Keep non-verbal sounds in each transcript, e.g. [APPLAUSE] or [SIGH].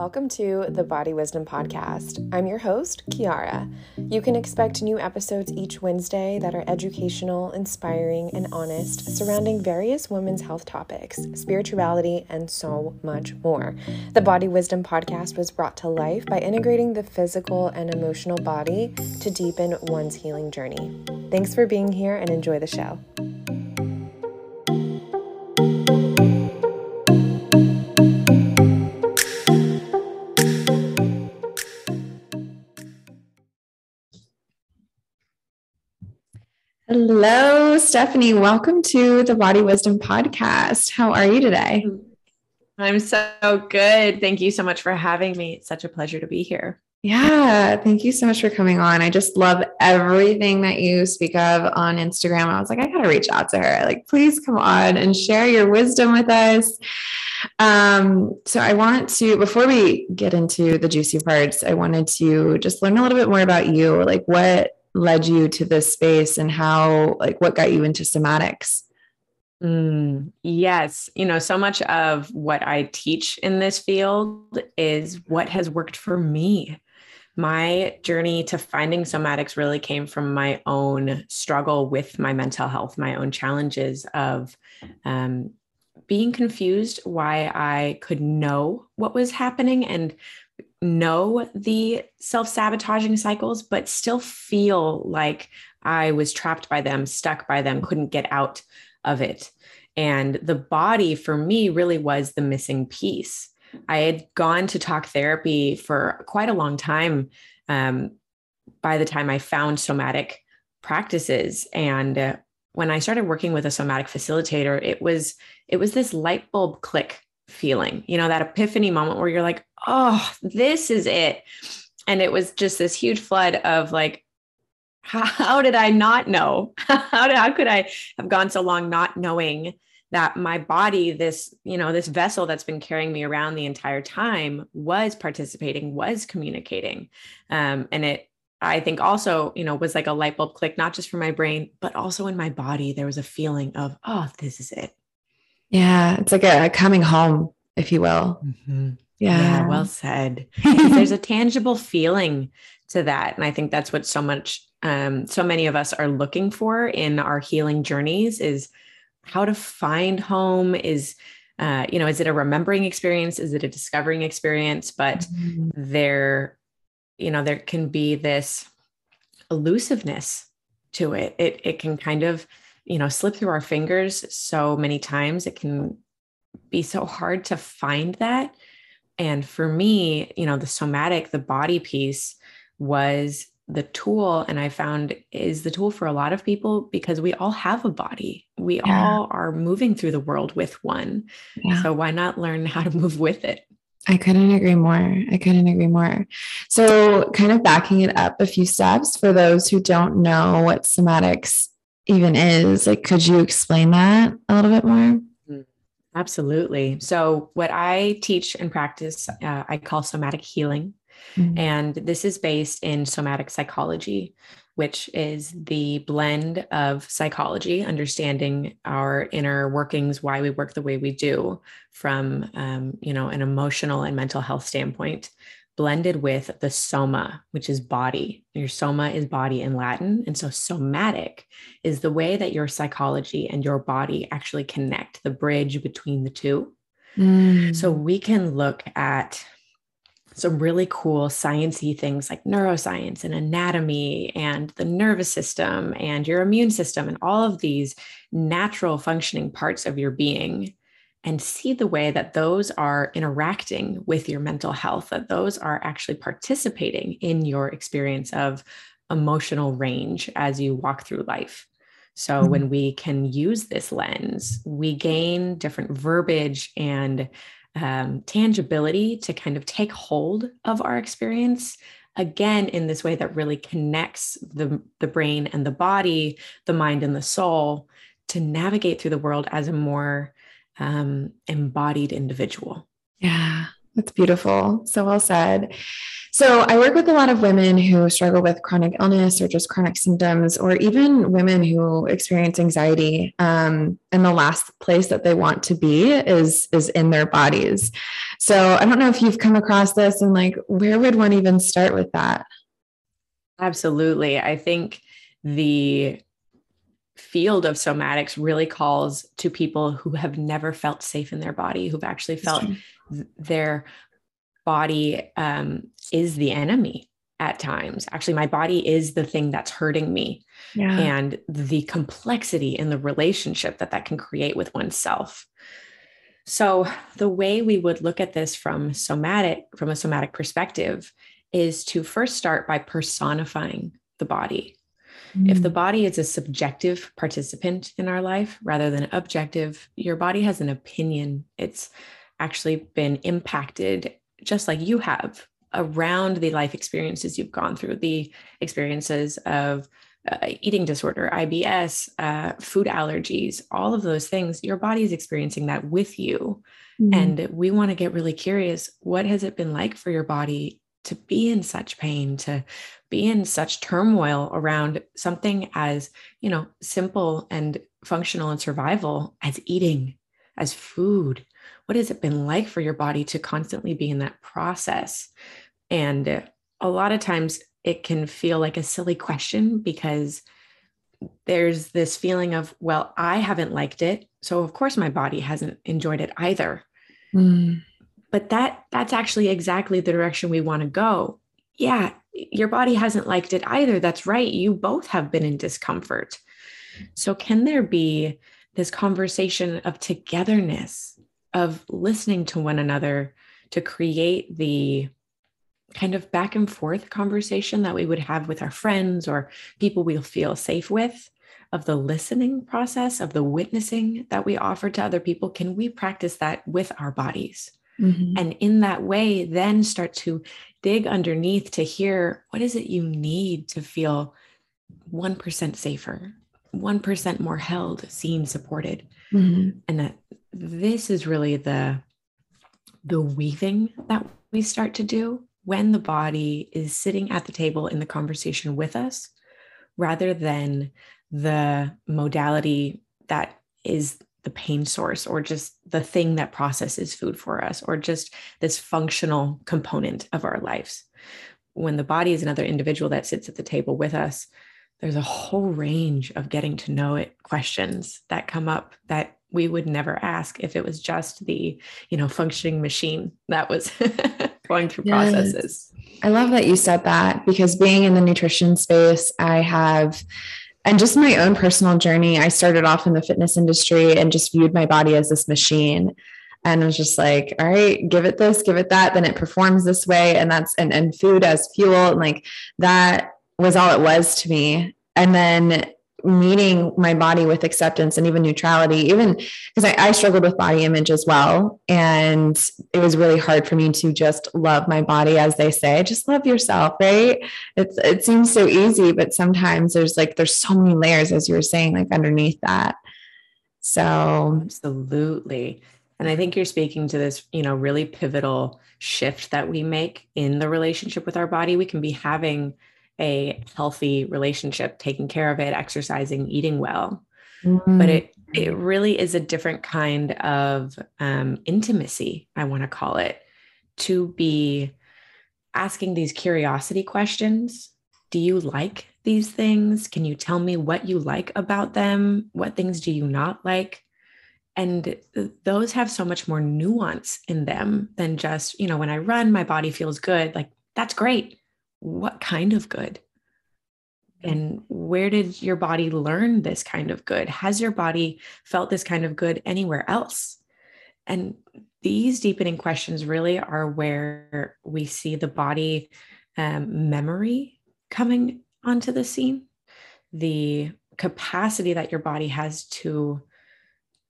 Welcome to the Body Wisdom Podcast. I'm your host, Kiara. You can expect new episodes each Wednesday that are educational, inspiring, and honest, surrounding various women's health topics, spirituality, and so much more. The Body Wisdom Podcast was brought to life by integrating the physical and emotional body to deepen one's healing journey. Thanks for being here and enjoy the show. Hello, Stephanie. Welcome to the Body Wisdom Podcast. How are you today? I'm so good. Thank you so much for having me. It's such a pleasure to be here. Yeah, thank you so much for coming on. I just love everything that you speak of on Instagram. I was like, I got to reach out to her. Like, please come on and share your wisdom with us. Um, so I want to, before we get into the juicy parts, I wanted to just learn a little bit more about you. Like, what led you to this space and how like what got you into somatics? Mm, yes. You know so much of what i teach in this field is what has worked for me. My journey to finding somatics really came from my own struggle with my mental health my own challenges of um, being confused why i could know what was happening and know the self sabotaging cycles, but still feel like I was trapped by them, stuck by them, couldn't get out of it. And the body for me really was the missing piece. I had gone to talk therapy for quite a long time um, by the time I found somatic practices. And uh, when I started working with a somatic facilitator, it was it was this light bulb click feeling, you know, that epiphany moment where you're like, oh, this is it. And it was just this huge flood of like, how, did I not know? [LAUGHS] how, did, how could I have gone so long not knowing that my body, this, you know, this vessel that's been carrying me around the entire time was participating, was communicating. Um, and it, I think also, you know, was like a light bulb click, not just for my brain, but also in my body. There was a feeling of, oh, this is it. Yeah, it's like a, a coming home, if you will. Mm-hmm. Yeah. yeah. well said. [LAUGHS] There's a tangible feeling to that. And I think that's what so much, um, so many of us are looking for in our healing journeys is how to find home is, uh, you know, is it a remembering experience? Is it a discovering experience? But mm-hmm. there, you know, there can be this elusiveness to it. It, it can kind of you know slip through our fingers so many times it can be so hard to find that and for me you know the somatic the body piece was the tool and i found is the tool for a lot of people because we all have a body we yeah. all are moving through the world with one yeah. so why not learn how to move with it I couldn't agree more. I couldn't agree more. So, kind of backing it up a few steps for those who don't know what somatics even is. Like, could you explain that a little bit more? Mm, absolutely. So, what I teach and practice, uh, I call somatic healing. Mm-hmm. And this is based in somatic psychology, which is the blend of psychology, understanding our inner workings, why we work the way we do, from um, you know an emotional and mental health standpoint, blended with the soma, which is body. Your soma is body in Latin. And so somatic is the way that your psychology and your body actually connect, the bridge between the two. Mm. So we can look at some really cool sciencey things like neuroscience and anatomy and the nervous system and your immune system and all of these natural functioning parts of your being and see the way that those are interacting with your mental health, that those are actually participating in your experience of emotional range as you walk through life. So, mm-hmm. when we can use this lens, we gain different verbiage and um, tangibility to kind of take hold of our experience again in this way that really connects the, the brain and the body, the mind and the soul to navigate through the world as a more um, embodied individual. Yeah. That's beautiful. So well said. So, I work with a lot of women who struggle with chronic illness or just chronic symptoms, or even women who experience anxiety. Um, and the last place that they want to be is is in their bodies. So, I don't know if you've come across this, and like, where would one even start with that? Absolutely, I think the field of somatics really calls to people who have never felt safe in their body, who've actually felt their body um, is the enemy at times. Actually, my body is the thing that's hurting me. Yeah. And the complexity in the relationship that that can create with oneself. So, the way we would look at this from somatic from a somatic perspective is to first start by personifying the body. Mm. If the mm. body is a subjective participant in our life rather than objective, your body has an opinion. It's actually been impacted just like you have around the life experiences you've gone through, the experiences of uh, eating disorder, IBS, uh, food allergies, all of those things, your body is experiencing that with you. Mm-hmm. And we want to get really curious what has it been like for your body to be in such pain, to be in such turmoil around something as, you know, simple and functional and survival as eating, as food, what has it been like for your body to constantly be in that process? And a lot of times it can feel like a silly question because there's this feeling of, well, I haven't liked it. So of course my body hasn't enjoyed it either. Mm. But that that's actually exactly the direction we want to go. Yeah, your body hasn't liked it either. That's right. You both have been in discomfort. So can there be this conversation of togetherness of listening to one another to create the kind of back and forth conversation that we would have with our friends or people we feel safe with of the listening process of the witnessing that we offer to other people can we practice that with our bodies mm-hmm. and in that way then start to dig underneath to hear what is it you need to feel 1% safer 1% more held seen supported mm-hmm. and that this is really the the weaving that we start to do when the body is sitting at the table in the conversation with us rather than the modality that is the pain source or just the thing that processes food for us or just this functional component of our lives when the body is another individual that sits at the table with us there's a whole range of getting to know it questions that come up that we would never ask if it was just the you know functioning machine that was [LAUGHS] going through yes. processes i love that you said that because being in the nutrition space i have and just my own personal journey i started off in the fitness industry and just viewed my body as this machine. And was just like all right give it this give it that. Then it performs this way and that's and, and food as fuel and like that was all it was to me. And then meeting my body with acceptance and even neutrality, even because I, I, struggled with body image as well. And it was really hard for me to just love my body, as they say, just love yourself, right? It's, it seems so easy, but sometimes there's like, there's so many layers, as you were saying, like underneath that. So, absolutely. And I think you're speaking to this, you know, really pivotal shift that we make in the relationship with our body. We can be having a healthy relationship, taking care of it, exercising, eating well. Mm-hmm. But it it really is a different kind of um, intimacy, I want to call it, to be asking these curiosity questions. Do you like these things? Can you tell me what you like about them? What things do you not like? And those have so much more nuance in them than just, you know, when I run, my body feels good. Like, that's great what kind of good? And where did your body learn this kind of good? Has your body felt this kind of good anywhere else? And these deepening questions really are where we see the body um, memory coming onto the scene, the capacity that your body has to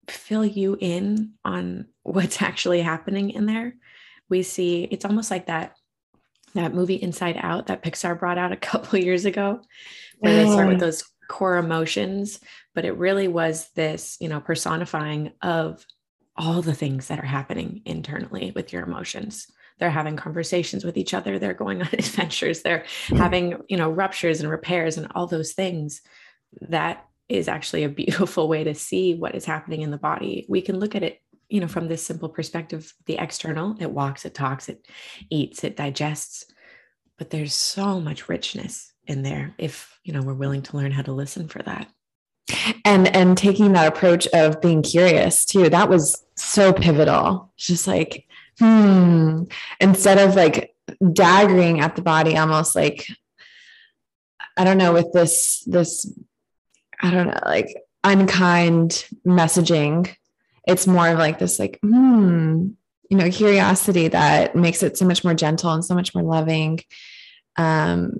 fill you in on [LAUGHS] what's actually happening in there. We see it's almost like that that movie Inside Out that Pixar brought out a [LAUGHS] couple years ago, where they start with oh. those core emotions, but it really was this, you know, personifying of all the things that are happening internally with your emotions. They're having conversations with each other they're going [LAUGHS] on adventures they're hmm. having you know ruptures and repairs and all those things. That is actually a [LAUGHS] beautiful way to see what is happening in the body. We can look at it you know from this simple perspective the external it walks it talks it eats it digests but there's so much richness in there if you know we're willing to learn how to listen for that. And and taking that approach of being curious too that was so pivotal. Just like hmm instead of like daggering at the body almost like i don't know with this this i don't know like unkind messaging it's more of like this like hmm you know curiosity that makes it so much more gentle and so much more loving um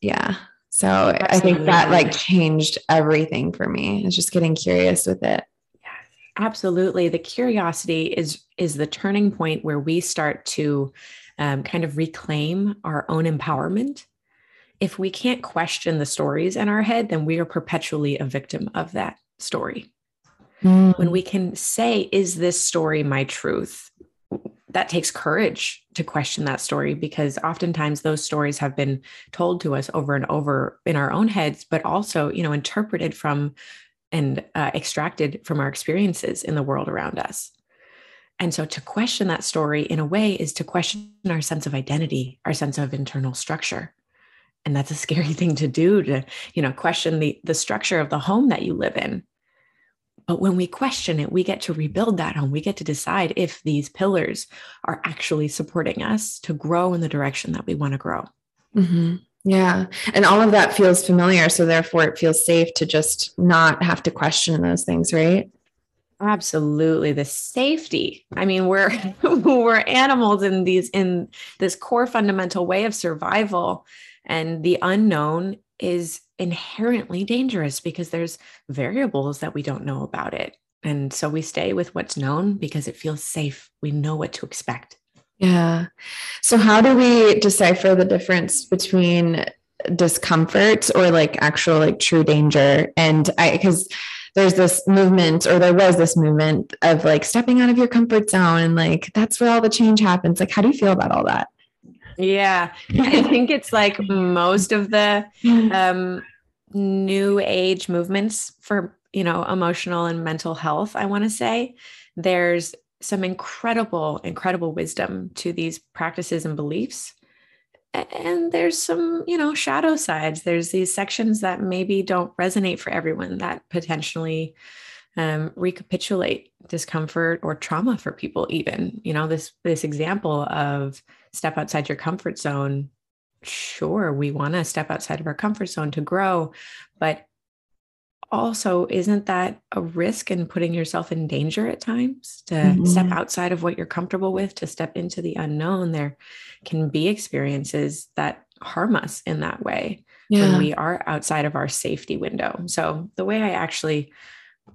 yeah so Absolutely. I think that like changed everything for me. It's just getting curious with it. Yeah. Absolutely. The curiosity is is the turning point where we start to um, kind of reclaim our own empowerment. If we can't question the stories in our head, then we are perpetually a victim of that story. Mm. When we can say, Is this story my truth? that takes courage to question that story because oftentimes those stories have been told to us over and over in our own heads but also you know interpreted from and uh, extracted from our experiences in the world around us and so to question that story in a way is to question our sense of identity our sense of internal structure and that's a scary [LAUGHS] thing to do to you know question the the structure of the home that you live in but when we question it, we get to rebuild that home. We get to decide if these pillars are actually supporting us to grow in the direction that we want to grow. Mm-hmm. Yeah. And all of that feels familiar. So therefore, it feels safe to just not have to question those things, right? Absolutely. The safety. I mean, we're [LAUGHS] we're animals in these in this core fundamental way of survival. And the unknown is inherently dangerous because there's variables that we don't know about it. And so we stay with what's known because it feels safe. We know what to expect. Yeah. So, how do we decipher the difference between discomfort or like actual, like true danger? And I, because there's this movement, or there was this movement of like stepping out of your comfort zone, and like that's where all the change happens. Like, how do you feel about all that? Yeah, I think it's like most of the um, new age movements for you know emotional and mental health. I want to say there's some incredible, incredible wisdom to these practices and beliefs. And there's some, you know, shadow sides. There's these sections that maybe don't resonate for everyone that potentially um, recapitulate discomfort or trauma for people even you know this this example of step outside your comfort zone sure we want to step outside of our comfort zone to grow but also isn't that a risk in putting yourself in danger at times to mm-hmm. step outside of what you're comfortable with to step into the unknown there can be experiences that harm us in that way yeah. when we are outside of our safety window so the way i actually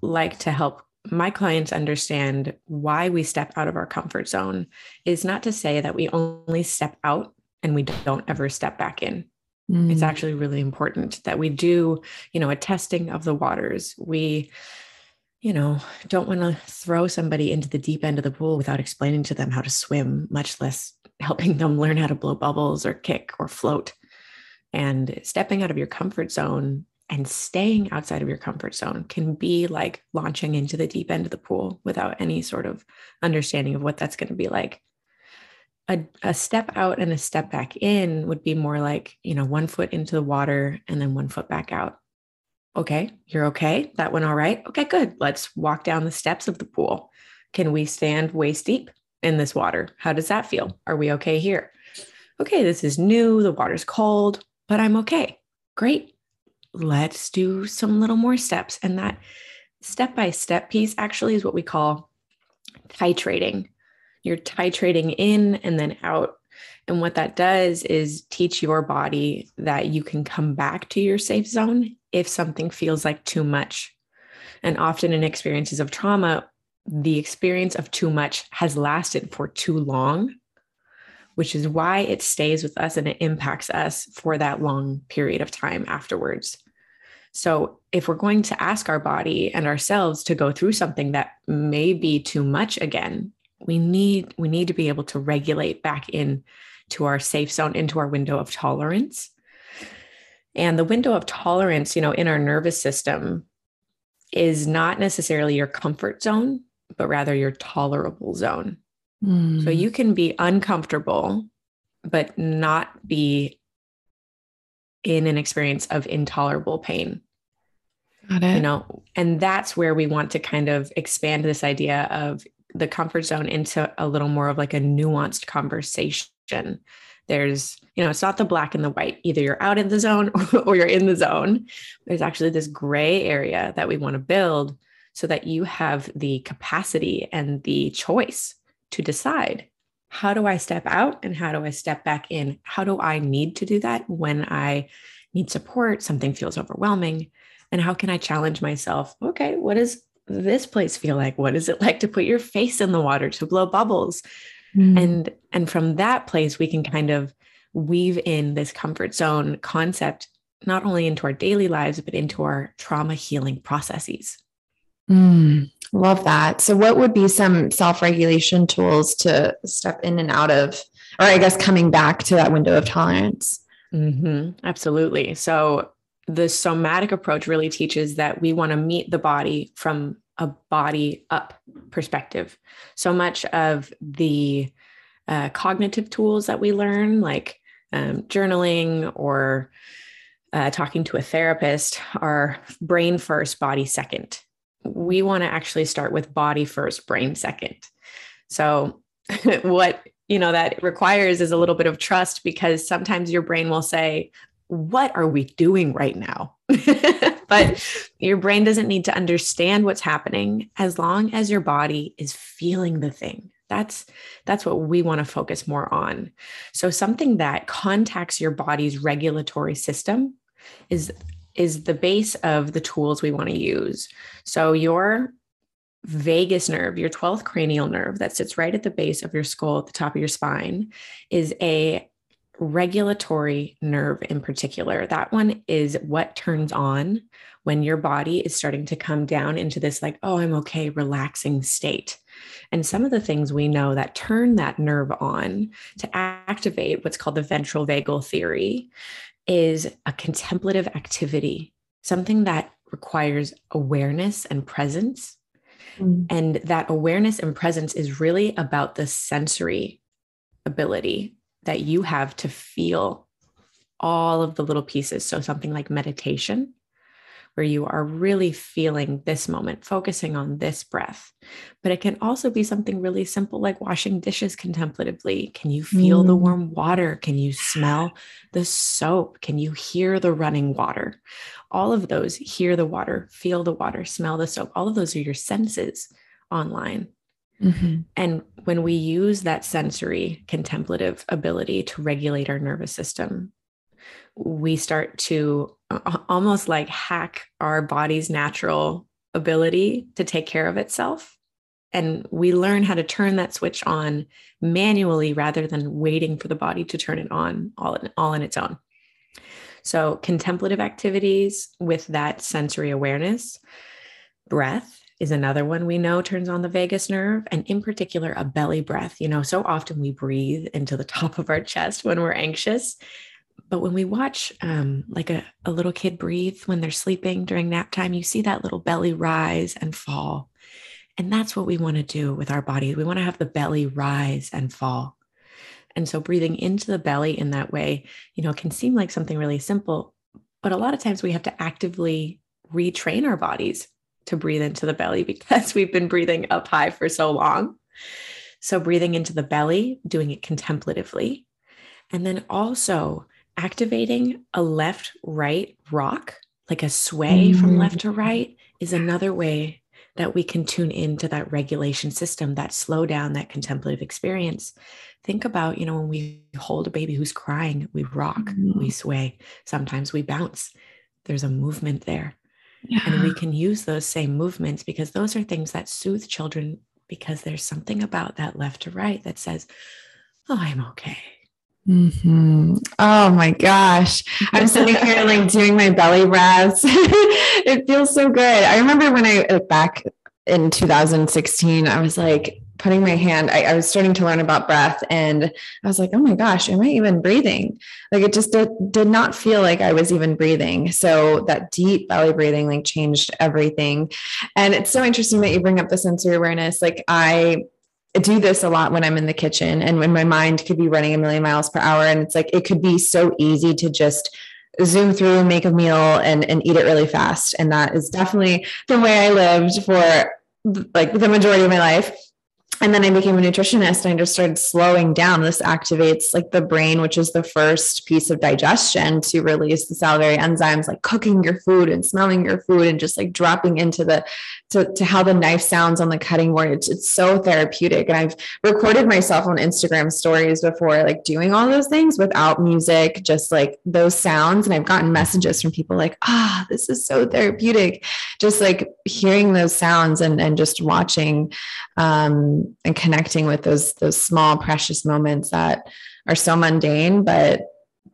like to help my clients understand why we step out of our comfort zone is not to say that we only step out and we don't ever step back in. Mm. It's actually really important that we do, you know, a testing of the waters. We, you know, don't want to throw somebody into the deep end of the pool without explaining to them how to swim, much less helping them learn how to blow bubbles or kick or float. And stepping out of your comfort zone and staying outside of your comfort zone can be like launching into the deep end of the pool without any sort of understanding of what that's going to be like. A, a step out and a step back in would be more like, you know, one foot into the water and then one foot back out. Okay, you're okay. That went all right. Okay, good. Let's walk down the steps of the pool. Can we stand waist deep in this water? How does that feel? Are we okay here? Okay, this is new. The water's cold, but I'm okay. Great let's do some little more steps. And that step by step piece actually is what we call titrating. You're titrating in and then out. And what that does is teach your body that you can come back to your safe zone if something feels like too much. And often in experiences of trauma, the experience of too much has lasted for too long, which is why it stays with us and it impacts us for that long period of time afterwards. So, if we're going to ask our body and ourselves to go through something that may be too much again, we need we need to be able to regulate back in to our safe zone, into our window of tolerance. And the window of tolerance, you know, in our nervous system is not necessarily your comfort zone, but rather your tolerable zone. Mm. So you can be uncomfortable, but not be in an experience of intolerable pain. Got it. You know, and that's where we want to kind of expand this idea of the comfort zone into a little more of like a nuanced conversation. There's, you know, it's not the black and the white. Either you're out in the zone [LAUGHS] or you're in the zone. There's actually this gray area that we want to build so that you have the capacity and the choice to decide how do I step out and how do I step back in? How do I need to do that when I need support? Something feels overwhelming. And how can I challenge myself? Okay, what does this place feel like? What is it [LAUGHS] like to put your face in the water, to blow bubbles? Mm. And and from that place we can kind of weave in this comfort zone concept not only into our daily lives but into our trauma healing processes. Mm, love that. So, what would be some self regulation tools to step in and out of, or I guess coming back to that window of tolerance? Mm-hmm, absolutely. So, the somatic approach really teaches that we want to meet the body from a body up perspective. So much of the uh, cognitive tools that we learn, like um, journaling or uh, talking to a therapist, are brain first, body second we want to actually start with body first, brain second. So, [LAUGHS] what you know that requires is a little bit of trust because sometimes your brain will say, What are we doing right now? [LAUGHS] but your brain doesn't need to understand what's happening as long as your body is feeling the thing that's that's what we want to focus more on so something that contacts your body's regulatory system is is the base of the tools we want to use. So your vagus nerve, your 12th cranial nerve that sits right at the base of your skull at the top of your spine is a regulatory nerve in particular. That one is what turns on when your body is starting to come down into this like, oh, I'm okay, relaxing state. And some of the things we know that turn that nerve on to activate what's called the ventral vagal theory is a contemplative activity, something that requires awareness and presence. Mm. And that awareness and presence is really about the sensory ability that you have to feel all of the little pieces. So, something like meditation where you are really feeling this moment, focusing on this breath. But it can also be something really simple like washing dishes contemplatively. Can you feel mm. the warm water? Can you smell the soap? Can you hear the running water? All of those, hear the water, feel the water, smell the soap. All of those are your senses online. Mm-hmm. And when we use that sensory contemplative ability to regulate our nervous system, we start to almost like hack our body's natural ability to take care of itself. And we learn how to turn that switch on manually rather than waiting for the body to turn it on all in, all in its own. So, contemplative activities with that sensory awareness, breath is another one we know turns on the vagus nerve, and in particular, a belly breath. You know, so often we breathe into the [LAUGHS] top of our chest when we're anxious but when we watch um, like a, a little kid breathe when they're sleeping during nap time, you see that little belly rise and fall. And that's what we want to do with our body. We want to have the belly rise and fall. And so breathing into the belly in that way, you know, can seem like something really simple, but a lot of times we have to actively retrain our bodies to breathe into the belly [LAUGHS] because we've been breathing up high for so long. So breathing into the belly, doing it contemplatively, and then also activating a left right rock, like a sway mm-hmm. from left to right, is another way that we can tune into that regulation system, that slow down, that contemplative experience. Think about, you know, when we hold a baby who's crying, we rock, mm-hmm. we sway, sometimes we bounce. There's a movement there. Yeah. And we can use those same movements because those are things that soothe children because there's something about that left to right that says, Oh, I'm okay. Mm-hmm. Oh my gosh. I'm sitting here [LAUGHS] like doing my belly breaths. [LAUGHS] it feels so good. I remember when I look back in 2016, I was like putting my hand, I, I, was starting to learn about breath and I was like, oh my gosh, am I even breathing? Like it just did, did not feel like I was even breathing. So that deep belly breathing like changed everything. And it's so interesting that you bring up the sensory awareness. Like I, do this a lot when I'm in the kitchen and when my mind could be running a million miles per hour. And it's like, it could be so easy to just zoom through, and make a meal and, and eat it really fast. And that is definitely the way I lived for like the majority of my life and then I became a nutritionist and I just started slowing down. This activates like the brain, which is the first piece of digestion to release the salivary enzymes, like cooking your food and smelling your food and just like dropping into the to, to how the knife sounds on the cutting board. It's, it's so therapeutic. And I've recorded myself on Instagram stories before, like doing all those things without music, just like those sounds. And I've gotten messages from people like, ah, oh, this is so therapeutic. Just like hearing those sounds and, and just watching um, and connecting with those those small precious moments that are so mundane but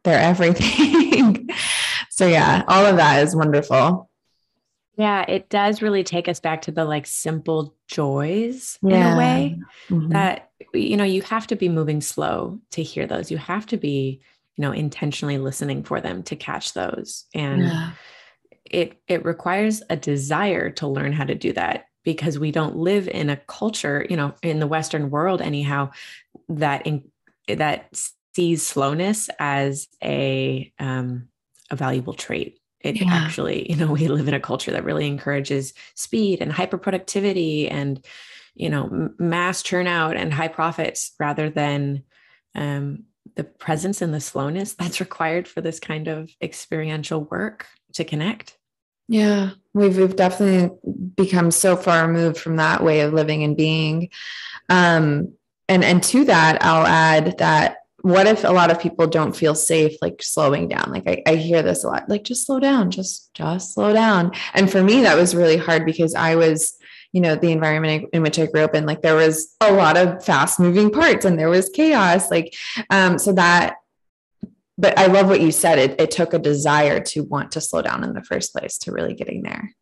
they're everything [LAUGHS] so yeah all of that is wonderful yeah it does really take us back to the like simple joys yeah. in a way mm-hmm. that you know you have to be moving slow to hear those you have to be you know intentionally listening for them to catch those and yeah. it it requires a desire to learn how to do that because we don't live in a culture, you know, in the Western world anyhow, that in, that sees slowness as a um, a valuable trait. It yeah. actually, you know, we live in a culture that really encourages speed and hyper productivity and you know mass turnout and high profits rather than um, the presence and the slowness that's required for this kind of experiential work to connect. Yeah, we've we've definitely become so far removed from that way of living and being. Um, and and to that, I'll add that what if a lot of people don't feel safe like slowing down? Like I, I hear this a lot, like just slow down, just just slow down. And for me, that was really hard because I was you know the environment in which i grew up in like there was a lot of fast moving parts and there was chaos like um so that but I love what you said. It, it took a desire to want to slow down in the first place to really getting there.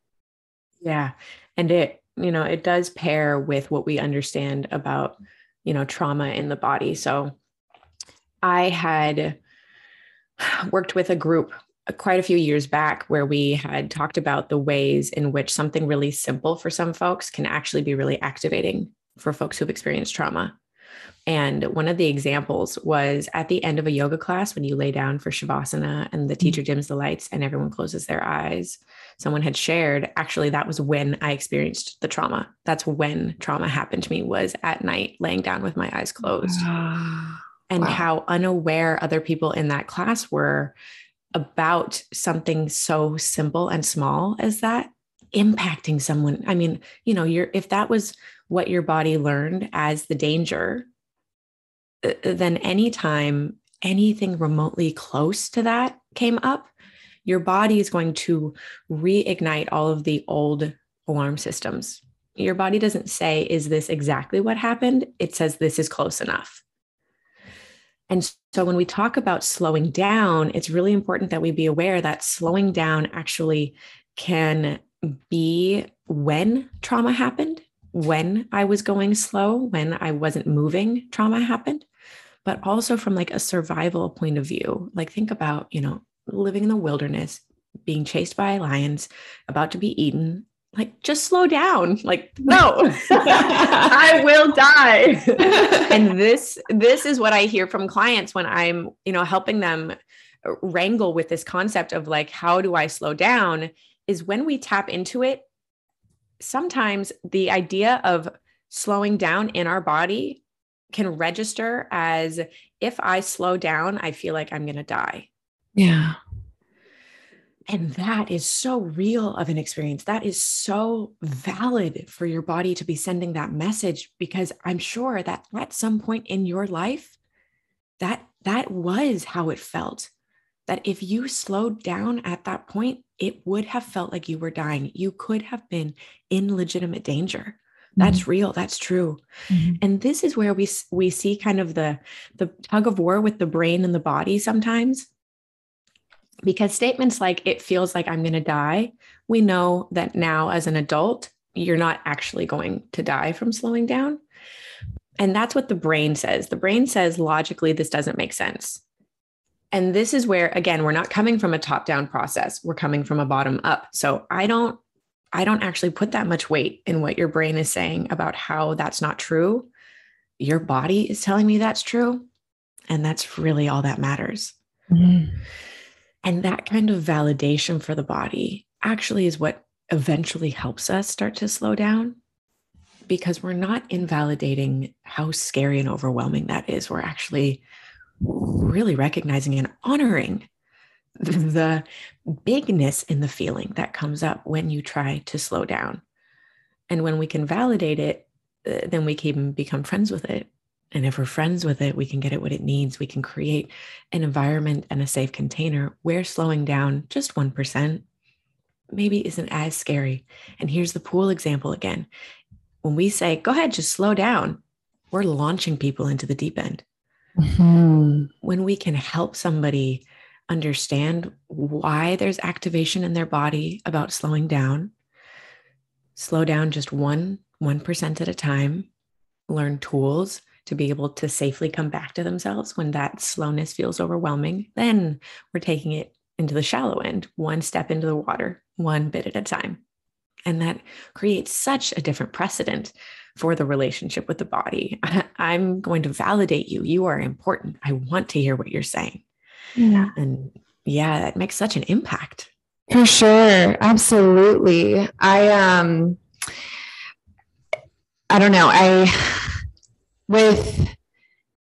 Yeah. And it, you know, it does pair with what we understand about, you know, trauma in the body. So I had worked with a group quite a few years back where we had talked about the ways in which something really simple for some folks can actually be really activating for folks who've experienced trauma. And one of the examples was at the end of a yoga class when you lay down for Shavasana and the teacher dims the lights and everyone closes their eyes. Someone had shared, actually, that was when I experienced the trauma. That's when trauma happened to me was at night laying down with my eyes closed. And wow. how unaware other people in that class were about something so simple and small as that impacting someone. I mean, you know, you're if that was what your body learned as the danger uh, then anytime anything remotely close to that came up, your body is going to reignite all of the old alarm systems. Your body doesn't say, Is this exactly what happened? It says, This is close enough. And so when we talk about slowing down, it's really important that we be aware that slowing down actually can be when trauma happened, when I was going slow, when I wasn't moving, trauma happened but also from like a survival point of view. Like think about, you know, living in the wilderness, being chased by lions, about to be eaten. Like just slow down. Like no. [LAUGHS] [LAUGHS] I will die. [LAUGHS] and this this is what I hear from clients when I'm, you know, helping them wrangle with this concept of like how do I slow down is when we tap into it sometimes the idea of slowing down in our body can register as if I slow down, I feel like I'm going to die. Yeah. And that is so real of an experience. That is so valid for your body to be sending that message because I'm sure that at some point in your life, that that was how it felt. That if you slowed down at that point, it would have felt like you were dying. You could have been in legitimate danger that's mm-hmm. real that's true mm-hmm. and this is where we we see kind of the the tug of war with the brain and the body sometimes because statements like it feels like i'm going to die we know that now as an adult you're not actually going to die from slowing down. And that's what the brain says. The brain says logically, this doesn't make sense. And this is where, again, we're not coming from a top down process, we're coming from a bottom up. So I don't. I don't actually put that much weight in what your brain is saying about how that's not true. Your body is telling me that's true. And that's really all that matters. Mm-hmm. And that kind of validation for the body actually is what eventually helps us start to slow down because we're not invalidating how scary and overwhelming that is. We're actually really recognizing and honoring the bigness in the feeling that comes up when you try to slow down. And when we can validate it, uh, then we can become friends with it. And if we're friends with it, we can get it what it needs. We can create an environment and a safe container where slowing down just 1% maybe isn't as scary. And here's the pool example again. When we say, go ahead, just slow down, we're launching people into the deep end. Mm-hmm. When we can help somebody understand why there's activation in their body about slowing down, slow down just one, 1% at a time, learn tools to be able to safely come back to themselves when that slowness feels overwhelming, then we're taking it into the shallow end, one step into the water, one bit at a time. And that creates such a different precedent for the relationship with the body. [LAUGHS] I'm going to validate you. You are important. I want to hear what you're saying. Yeah. And yeah, that makes such an impact. For sure. Absolutely. I um I don't know. I with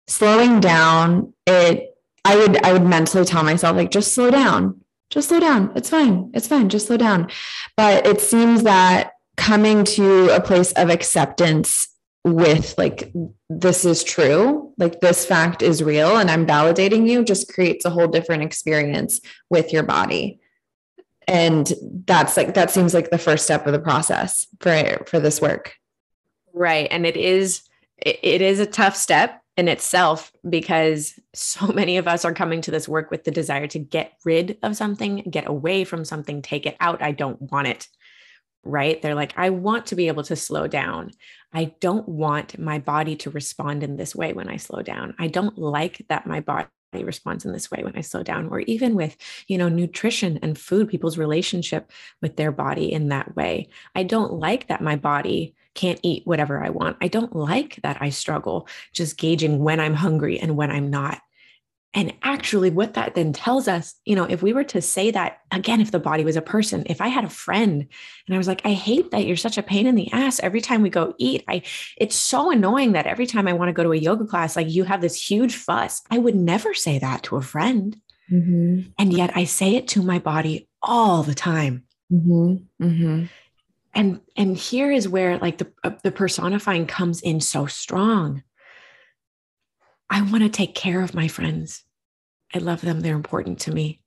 slowing down, it I would I would mentally tell myself like just slow down. Just slow down. It's fine. It's fine. Just slow down. But it seems that coming to a place of acceptance with like this is true like this fact is real and i'm validating you just creates a whole different experience with your body and that's like that seems like the first step of the process for for this work right and it is it is a tough step in itself because so [LAUGHS] many of us are coming to this work with the desire to get rid of something get away from something take it out i don't want it right? They're like, I want to be able to slow down. I don't want my body to respond in this way when I slow down. I don't like that my body responds in this way when I slow down, or even with, you know, nutrition and food, people's relationship with their body in that way. I don't like that my body can't eat whatever I want. I don't like that I struggle just gauging when I'm hungry and when I'm not. And actually, what that then tells us, you know, if we were to say that again, if the body was a person, if I had a friend and I was like, I hate that you're such a pain in the ass every time we go eat. I, it's so annoying that every time I want to go to a yoga class, like you have this huge fuss. I would never say that to a friend. Mm-hmm. And yet I say it to my body all the time. Mm-hmm. Mm-hmm. And, and here is where like the, uh, the personifying comes in so strong. I want to take care of my friends. I love them, they're important to me.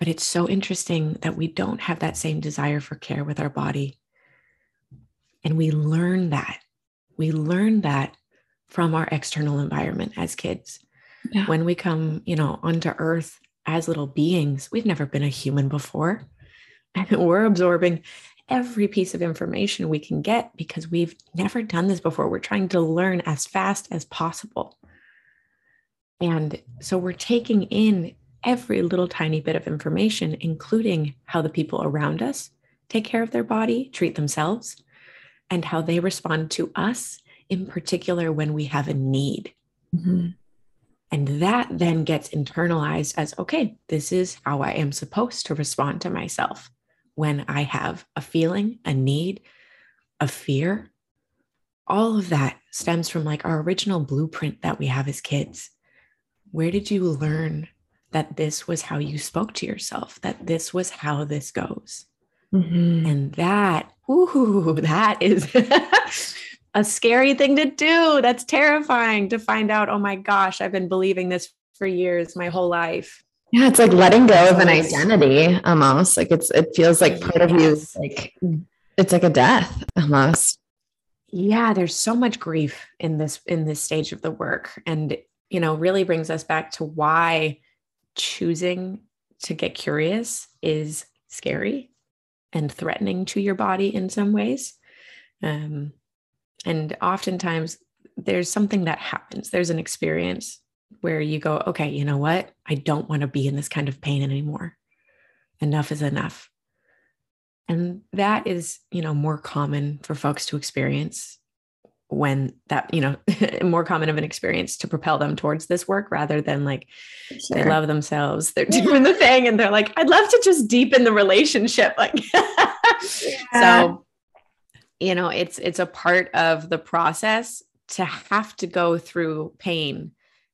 But it's so interesting that we don't have that same desire for care with our body. And we learn that. We learn that from our external environment as kids. Yeah. When we come, you know, onto earth as little beings, we've never been a human before. [LAUGHS] And we're absorbing every piece of information we can get because we've never done this before. We're trying to learn as fast as possible. And so we're taking in every little tiny bit of information, including how the people around us take care of their body, treat themselves, and how they respond to us, in particular when we have a need. Mm-hmm. And that then gets internalized as okay, this is how I am supposed to respond to myself when I have a feeling, a need, a fear. All of that stems from like our original blueprint that we have as kids where did you learn that this was how you spoke to yourself, that this was how this goes? Mm-hmm. And that, ooh, [LAUGHS] that is [LAUGHS] a scary thing to do. That's terrifying to find out, oh my gosh, I've been believing this for years, my whole life. Yeah, it's like letting go of an identity almost. Like it's it feels like part yes. of you is like it's like a death almost. Yeah, there's so much grief in this in this stage of the work. And you know, really brings us back to why choosing to get curious is scary and threatening to your body in some ways. Um, and oftentimes there's something that happens, there's an experience where you go, okay, you know what? I don't want to be in this kind of pain anymore. Enough is enough. And that is, you know, more common for folks to experience when that you know [LAUGHS] more common of an experience to propel them towards this work rather than like sure. they love themselves they're doing the thing and they're like i'd love to just deepen the relationship like [LAUGHS] yeah. so you know it's it's a part of the process to have to go through pain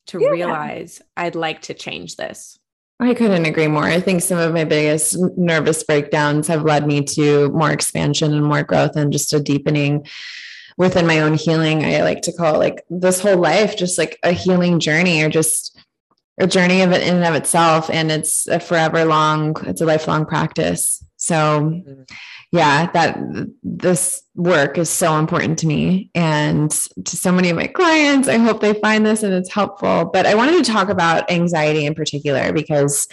to yeah. realize i'd like to change this I couldn't agree more. I think some of my biggest nervous breakdowns have led me to more expansion and more growth and just a deepening within my own healing, I like to call like this whole life just like a healing journey or just a journey of it in and of itself. And it's a forever long, it's a lifelong practice. So yeah, that this work is so important to me and to so many of my clients. I hope they find this and it's helpful. But I wanted to talk about anxiety in particular because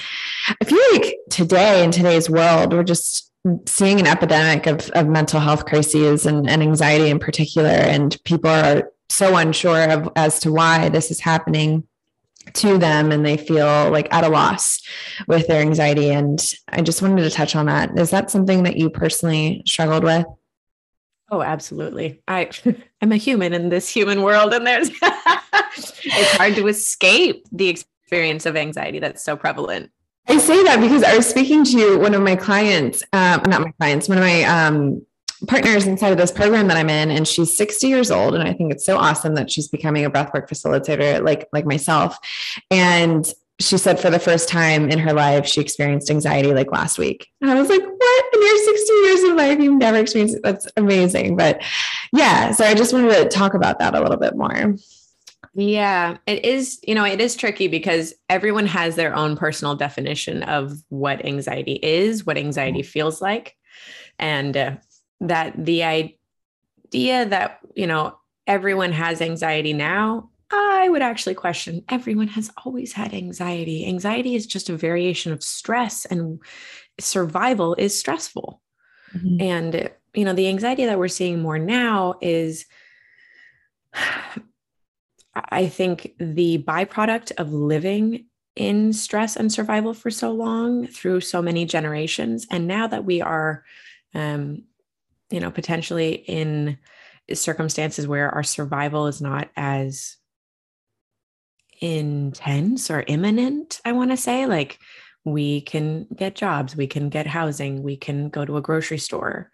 I feel like today in today's world, we're just seeing an epidemic of, of mental health crises and, and anxiety in particular, and people are so unsure of as to why this is happening to them and they feel like at a loss with their anxiety. And i just wanted to touch on that. Is that something that you personally struggled with? Oh absolutely. I [LAUGHS] i'm a human in this human world and there's [LAUGHS] it's hard to escape the experience of anxiety that's so prevalent. I say that because I was speaking to one of my clients, um, not my clients, one of my um, partners inside of this program that I'm in, and she's 60 years old, and I think it's so awesome that she's becoming a breathwork facilitator, like like myself. And she said for the first time in her life, she experienced anxiety like last week. And I was like, what? In your 60 years of life, you've never experienced it. That's amazing. But yeah, so I just wanted to talk about that a little bit more. Yeah, it is, you know, it is tricky because everyone has their own personal definition of what anxiety is, what anxiety mm-hmm. feels like. And uh, that the idea that, you know, everyone has anxiety now, I would actually question everyone has always had anxiety. Anxiety is just a variation of stress, and survival is stressful. Mm-hmm. And, you know, the anxiety that we're seeing more now is I think the byproduct of living in stress and survival for so long through so many generations. And now that we are, um, you know, potentially in circumstances where our survival is not as intense or imminent, I want to say, like we can get jobs, we can get housing, we can go to a grocery store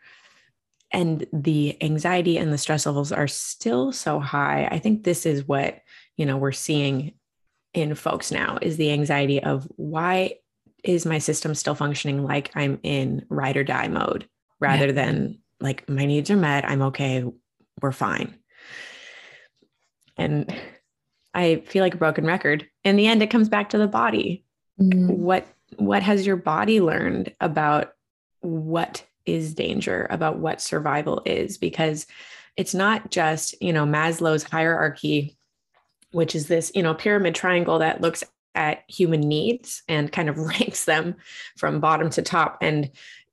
and the anxiety and the stress levels are still so high i think this is what you know we're seeing in folks now is the anxiety of why is my system still functioning like i'm in ride or die mode rather yeah. than like my needs are met i'm okay we're fine and i feel like a broken record in the end it comes back to the body mm-hmm. what what has your body learned about what is danger, about what survival is, because it's not just, you know, Maslow's hierarchy, which is this, you know, pyramid triangle that looks at human needs and kind of [LAUGHS] ranks them from bottom to top. And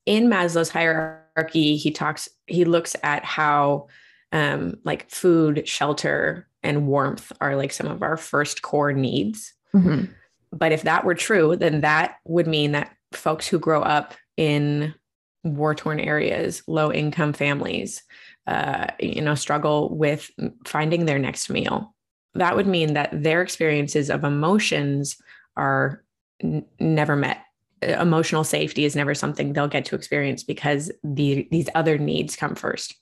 in Maslow's hierarchy, he talks, he looks at how um, like food, shelter, and warmth are like some of our first core needs. Mm-hmm. But if that were true, then that would mean that folks who grow up in war torn areas, low income families, uh, you know, struggle with finding their next meal. That would mean that their experiences of emotions are n- never met. Emotional safety is never something they'll get to experience because the, these other needs come first.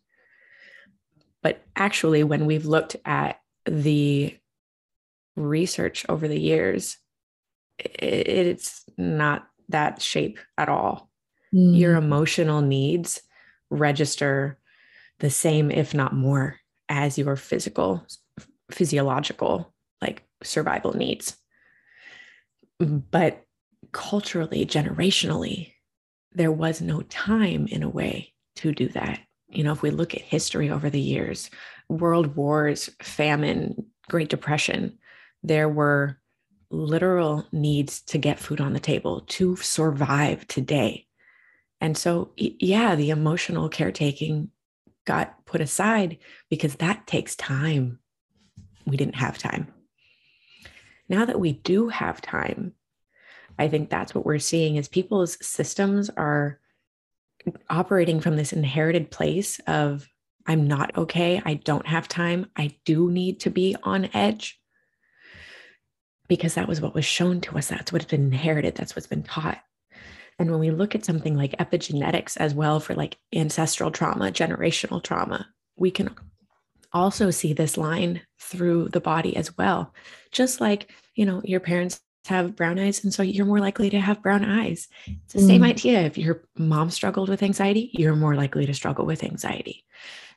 But actually, when we've looked at the research over the years, it's not that shape at all mm. your emotional needs register the same, if not more, as your physical, physiological, like survival needs. But culturally, generationally, there was no time in a way to do that. You know, if we look at history over the years, world wars, famine, Great Depression, there were literal needs to get food on the table to survive today And so, yeah, the emotional caretaking got put aside because that takes time. We didn't have time. Now that we do have time, I think that's what we're seeing is people's systems are operating from this inherited place of I'm not okay. I don't have time. I do need to be on edge because that was what was shown to us. That's what's been inherited. That's what's been taught. And when we look at something like epigenetics as well for like ancestral trauma, generational trauma, we can also see this line through the body as well. Just like, you know, your parents have brown eyes and so you're more likely to have brown eyes. It's the mm. same idea. If your mom struggled with anxiety, you're more likely to struggle with anxiety.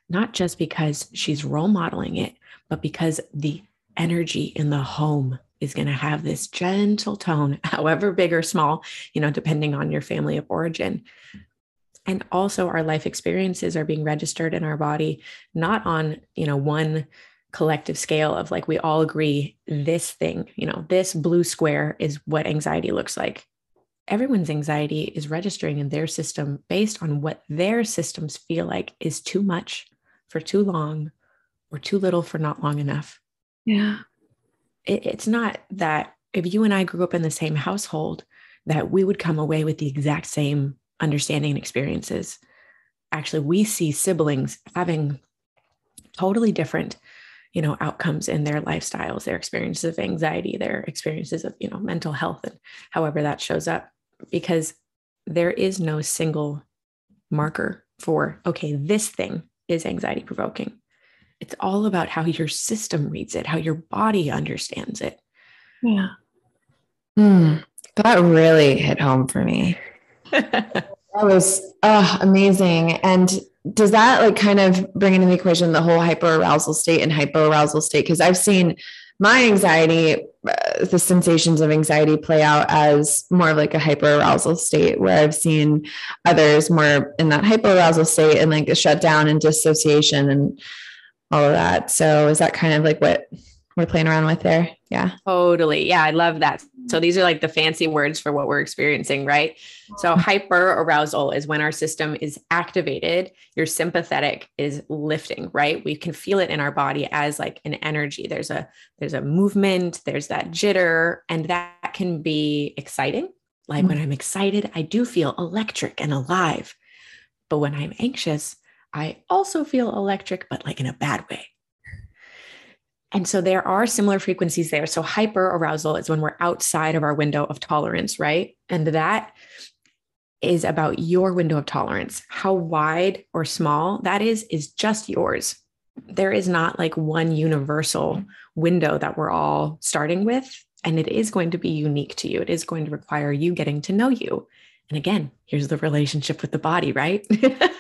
Not just because she's role modeling it, but because the energy in the home is going to have this gentle tone, [LAUGHS] however big or small, you know, depending on your family of origin. And also our life experiences are being registered in our body, not on, you know, one collective scale of like we all agree this thing, you know, this blue square is what anxiety looks like. Everyone's anxiety is registering in their system based on what their systems feel like is too much for too long or too little for not long enough. Yeah it, it's not that if you and I grew up in the same household, that we would come away with the exact same understanding and experiences. Actually, we see siblings having totally different you know outcomes in their lifestyles their experiences of anxiety their experiences of you know mental health and however that shows up because there is no single marker for okay this thing is anxiety provoking it's all about how your system reads it, how your body understands it. Yeah. Mm, that really hit home for me. [LAUGHS] that was uh, amazing. And does that like kind of bring into the equation the whole hyperarousal state and hypoarousal state? Because I've seen my anxiety, uh, the sensations of anxiety play out as more of like a hyperarousal state, where I've seen others more in that hypoarousal state and like a shutdown and dissociation and all of that. So is that kind of like what we're playing around with there? Yeah. Totally. Yeah, I love that. So these are like the fancy words for what we're experiencing, right? So hyper arousal is when our system is activated, your sympathetic is lifting, right? We can feel it in our body as like an energy. There's a there's a movement, there's that jitter and that can be exciting. Like mm-hmm. when I'm excited, I do feel electric and alive. But when I'm anxious, I also feel electric, but like in a bad way. And so there are similar frequencies there. So hyper arousal is when we're outside of our window of tolerance, right? And that is about your window of tolerance. How wide or small that is, is just yours. There is not like one universal window that we're all starting with. And it is going to be unique to you. It is going to require you getting to know you. And again, here's the relationship with the body, right? [LAUGHS]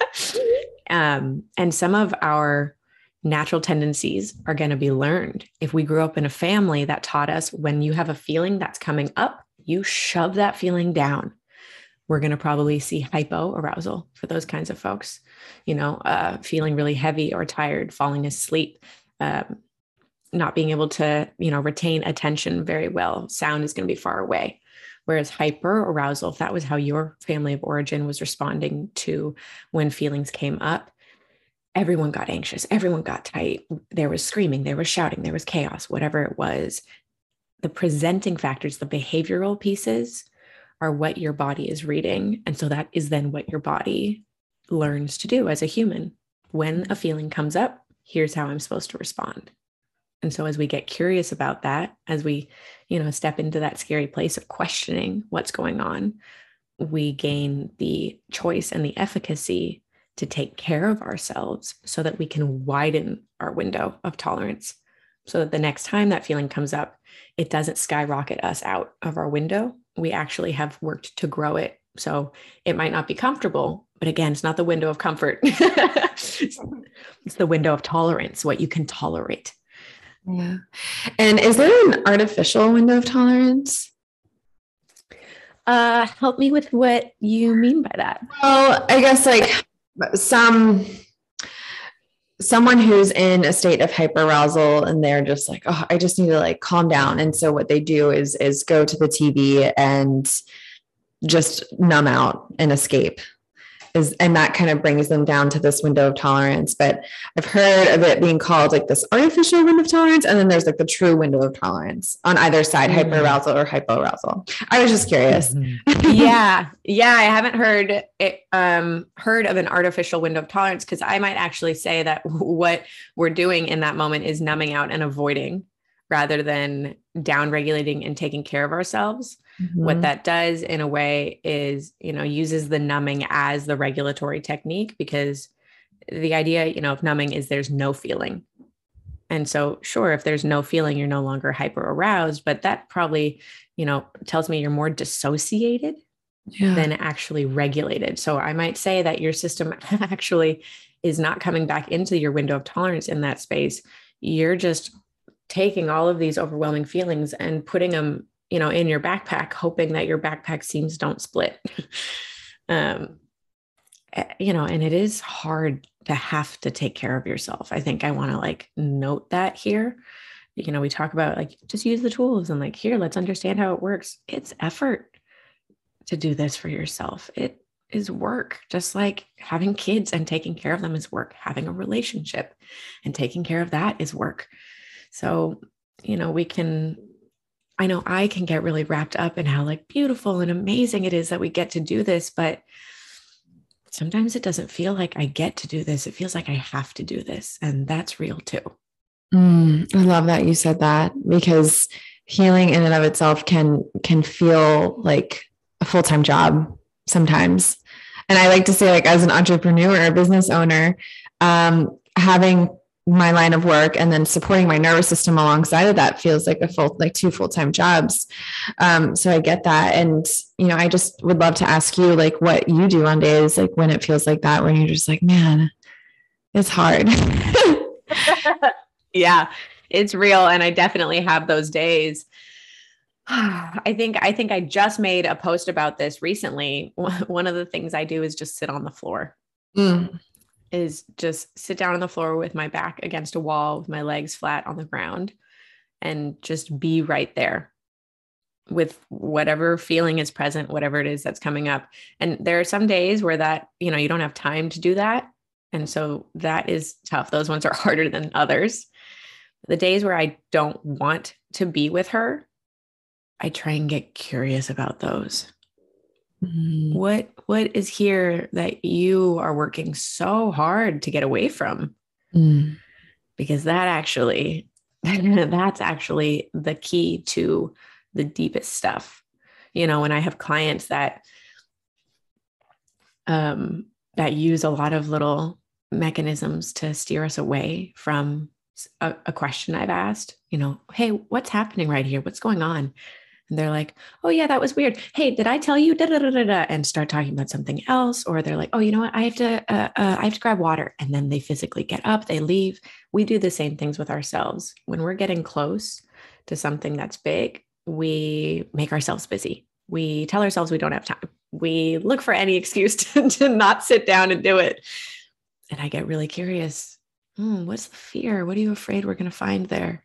Um, and some of our natural tendencies are going to be learned. If we grew up in a family that taught us when you have a feeling that's coming up, you shove that feeling down. We're going to probably see hypo arousal for those kinds of folks, you know, uh, feeling really heavy or tired, falling asleep, um, not being able to, you know, retain attention very well. Sound is going to be far away. Whereas hyper arousal, if that was how your family of origin was responding to when feelings came up, everyone got anxious, everyone got tight. There was screaming, there was shouting, there was chaos, whatever it was. The presenting factors, the behavioral pieces are what your body is reading. And so that is then what your body learns to do as a human. When a feeling comes up, here's how I'm supposed to respond. And so as we get curious about that, as we, you know, step into that scary place of questioning what's going on, we gain the choice and the efficacy to take care of ourselves so that we can widen our window of tolerance. So that the next time that feeling comes up, it doesn't skyrocket us out of our window. We actually have worked to grow it. So it might not be comfortable, but again, it's not the window of comfort. [LAUGHS] it's the window of tolerance, what you can tolerate. Yeah. And is there an artificial window of tolerance? Uh, help me with what you mean by that. Well, I guess like some someone who's in a state of hyperarousal and they're just like, oh, I just need to like calm down. And so what they do is is go to the TV and just numb out and escape. Is and that kind of brings them down to this window of tolerance. But i've heard of it being called like this artificial window of tolerance and then there's like the true window of tolerance on either side mm-hmm. hyperarousal or hypoarousal. I was just curious. Mm-hmm. [LAUGHS] yeah. Yeah i haven't heard it um heard of an artificial window of tolerance because i might actually say that [LAUGHS] what we're doing in that moment is numbing out and avoiding rather than down regulating and taking care of ourselves Mm-hmm. What that does in a way is, you know, uses the numbing as the regulatory technique because the idea, you know, of numbing is there's no feeling. And so, sure, if there's no feeling, you're no longer hyper aroused, but that probably, you know, tells me you're more dissociated yeah. than actually regulated. So I might say that your system [LAUGHS] actually is not coming back into your window of tolerance in that space. You're just taking all of these overwhelming feelings and putting them you know in your backpack hoping that your backpack seams don't split. [LAUGHS] Um eh, you know and it is hard to have to take care of yourself. I think i want to like note that here. You know we talk about like just use the tools and like here let's understand how it works. It's effort to do this for yourself. It is work. Just like having kids and taking care of them is work. Having a relationship and taking care of that is work. So you know we can I know I can get really wrapped up in how like beautiful and amazing it is that we get to do this, but sometimes it doesn't feel like I get to do this. It feels like I have to do this. And that's real too. Mm, I love that you said that because healing in and of itself can can feel like a full-time job sometimes. And I like to say like as an entrepreneur or business owner, um, having my line of work and then supporting my nervous system alongside of that feels like a full like two full-time jobs. Um, so i get that. And you know i just would love to ask you like what you do on days like when it feels like that when you're just like man it's hard. [LAUGHS] Yeah it's real. And i definitely have those days. [SIGHS] I think I think I just made a post about this recently. [LAUGHS] One of the things I do is just sit on the floor. Mm is just sit down on the floor with my back against a wall with my legs flat on the ground and just be right there with whatever feeling is present whatever it is that's coming up. And there are some days where that you know you don't have time to do that. And so that is tough. Those ones are [LAUGHS] harder than others. The days where i don't want to be with her i try and get curious about those Mm. What what is here that you are working so hard to get away from? Mm. Because that actually [LAUGHS] that's actually the key to the deepest stuff. You know, when I have clients that um that use a lot of little mechanisms to steer us away from a, a question I've asked, you know, hey, what's happening right here? What's going on? And they're like, "Oh yeah, that was weird. Hey, did I tell you?" Da, da, da, and start talking about something else, or they're like, "Oh, you know what? I have to, uh, uh, I have to grab water," and then they physically get up, they leave. We do the same things with ourselves when we're getting close to something that's big. We make ourselves busy. We tell ourselves we don't have time. We look for any excuse [LAUGHS] to, to not sit down and do it. And I get really curious. Hmm, what's the fear? What are you afraid we're going to find there?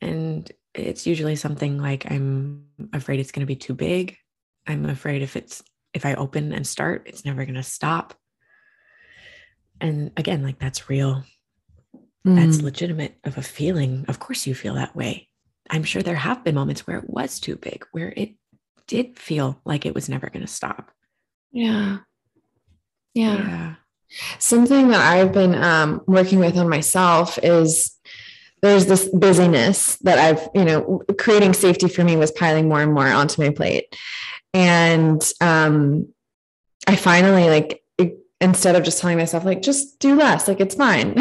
And it's usually something like I'm afraid it's going to be too big. I'm afraid if it's if I open and start, it's never going to stop. And again, like that's real. Mm. That's legitimate of a feeling. Of course you feel that way. I'm sure there have been moments where it was too big, where it did feel like it was never going to stop. Yeah. yeah. Yeah. Something that I've been um, working with on myself is there's this busyness that I've, you know, creating safety for me was piling more and more onto my plate. And um, I finally like instead of just telling myself like just do less, like it's fine. [LAUGHS]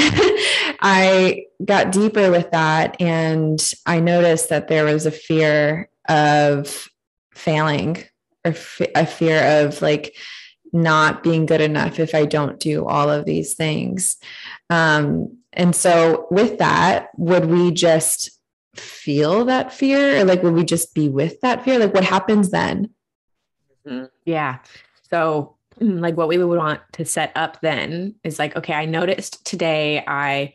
I got deeper with that and I noticed that there was a fear of failing or a fear of like not being good enough if I don't do all of these things. Um, and so, with that, would we just feel that fear or like would we just be with that fear? Like, what happens then? Mm-hmm. Yeah. So, [CLEARS THROAT] like, what we would want to set up then is like, okay, I noticed today I,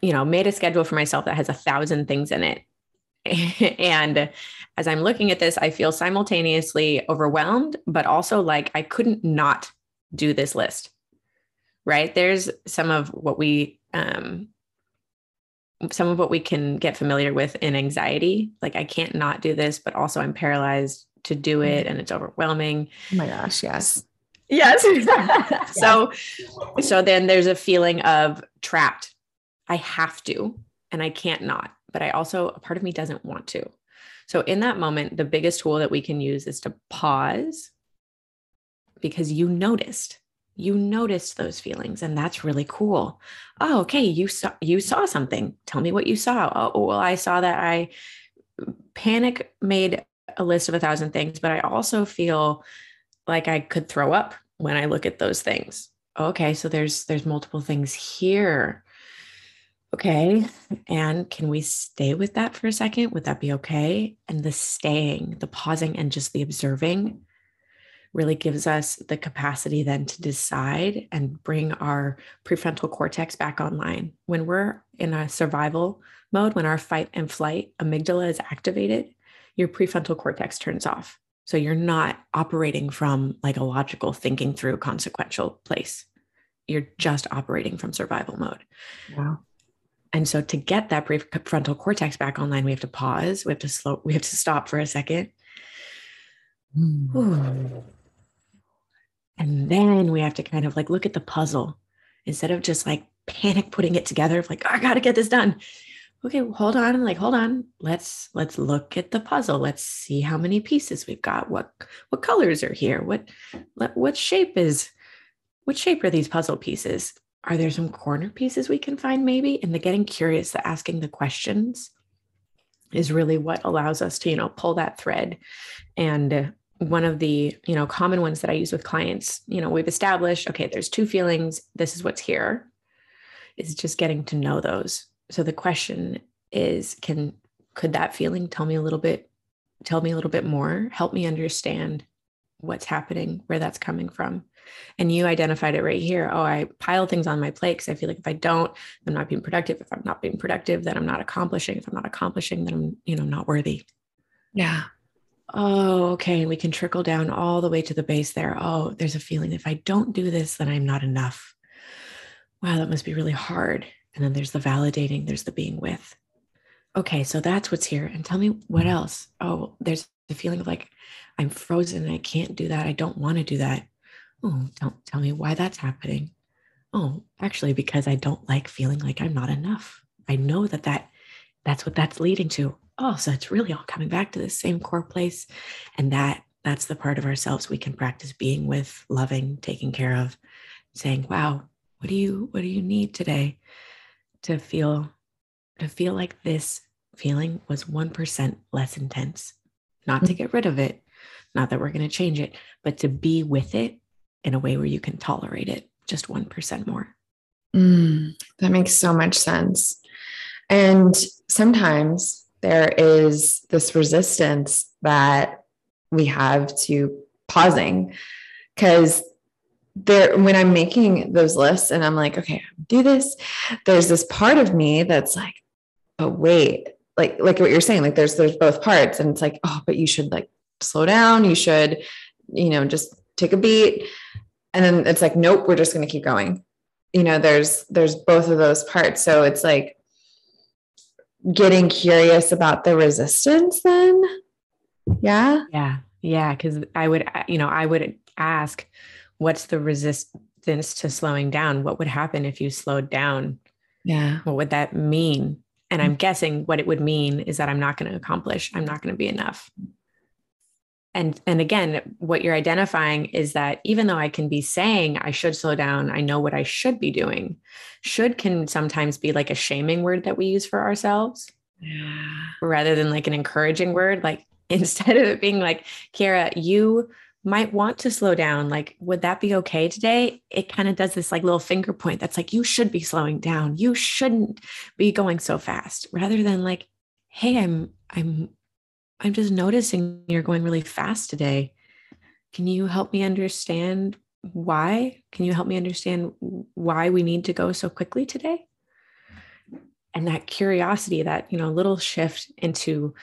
you know, made a schedule for myself that has a thousand things in it. [LAUGHS] and as I'm looking at this, I feel simultaneously overwhelmed, but also like I couldn't not do this list. Right? There's some of what we um some of what we can get familiar with in anxiety. Like I can't not do this, but also I'm paralyzed to do it and it's overwhelming. Oh my gosh, yes. Yes. [LAUGHS] so so then there's a feeling of trapped. I have to and I can't not, but I also a part of me doesn't want to. So in that moment, the biggest tool that we can use is to pause because you noticed you noticed those feelings and that's really cool. Oh okay you saw you saw something. Tell me what you saw. Oh, oh well i saw that i mm, panic made a list of a thousand things but i also feel like i could throw up when i look at those things. Okay so there's there's multiple things here. Okay and can we stay with that for a second? Would that be okay? And the staying the pausing and just the observing really gives us the capacity then to decide and bring our prefrontal cortex back online. When we're in a survival mode, when our fight and flight amygdala is activated, your prefrontal cortex turns off. So you're not operating from like a logical thinking through consequential place. You're just operating from survival mode. Wow. And so to get that prefrontal cortex back online, we have to pause, we have to slow, we have to stop for a second. Mm. And then we have to kind of like look at the puzzle instead of just like panic putting it together, of like, I gotta get this done. Okay, hold on, like, hold on. Let's let's look at the puzzle. Let's see how many pieces we've got. What what colors are here? What what shape is what shape are these puzzle pieces? Are there some corner pieces we can find maybe? And the getting curious, the asking the questions is really what allows us to, you know, pull that thread and one of the you know common ones that i use with clients you know we've established okay there's two feelings this is what's here is just getting to know those. So the question is can could that feeling tell me a little bit tell me a little bit more? Help me understand what's happening where that's coming from. And you identified it right here. Oh i pile things on my plate because i feel like if i don't i'm not being productive. If i'm not being productive then i'm not accomplishing. If i'm not accomplishing then i'm you know not worthy. Yeah oh, okay, we can trickle down all the way to the base there. Oh, there's a feeling if I don't do this, then I'm not enough. Wow, that must be really hard. And then there's the validating, there's the being with. Okay, so that's what's here. And tell me what else. Oh, there's the feeling of like, I'm frozen. I can't do that. I don't want to do that. Oh, don't tell me why that's happening. Oh, actually, because I don't like feeling like I'm not enough. I know that that that's what that's leading to oh, so it's really all coming back to the same core place. And that that's the part of ourselves we can practice being with, loving, taking care of, saying, wow, what do you what do you need today to feel to feel like this feeling was 1% less intense? Not to mm. get rid of it, not that we're going to change it, but to be with it in a way where you can tolerate it just 1% more. Mm, that makes so much sense. And sometimes there is this resistance that we have to pausing. Because there when i'm making those lists and i'm like okay do this there's this part of me that's like but wait like like what you're saying like there's there's both parts and it's like oh but you should like slow down. You should you know just take a beat. And then it's like nope we're just going to keep going. You know there's there's both of those parts. So it's like getting curious about the resistance then? Yeah? Yeah yeah because i would you know i would ask what's the resistance to slowing down? What would happen if you slowed down? Yeah. What would that mean? And i'm mm. guessing what it would mean is that i'm not going to accomplish i'm not going to be enough and and again what you're identifying is that even though i can be saying i should slow down i know what i should be doing should can sometimes be like a shaming word that we use for ourselves. Yeah. rather than like an encouraging word like [LAUGHS] instead of it being like Kiara you might want to slow down like would that be okay today? It kind of does this like little finger point that's like you should be slowing down. You shouldn't be going so fast. Rather than like hey i'm i'm I'm just noticing you're going really fast today. Can you help me understand why? Can you help me understand why we need to go so quickly today? And that curiosity, that, you know, little shift into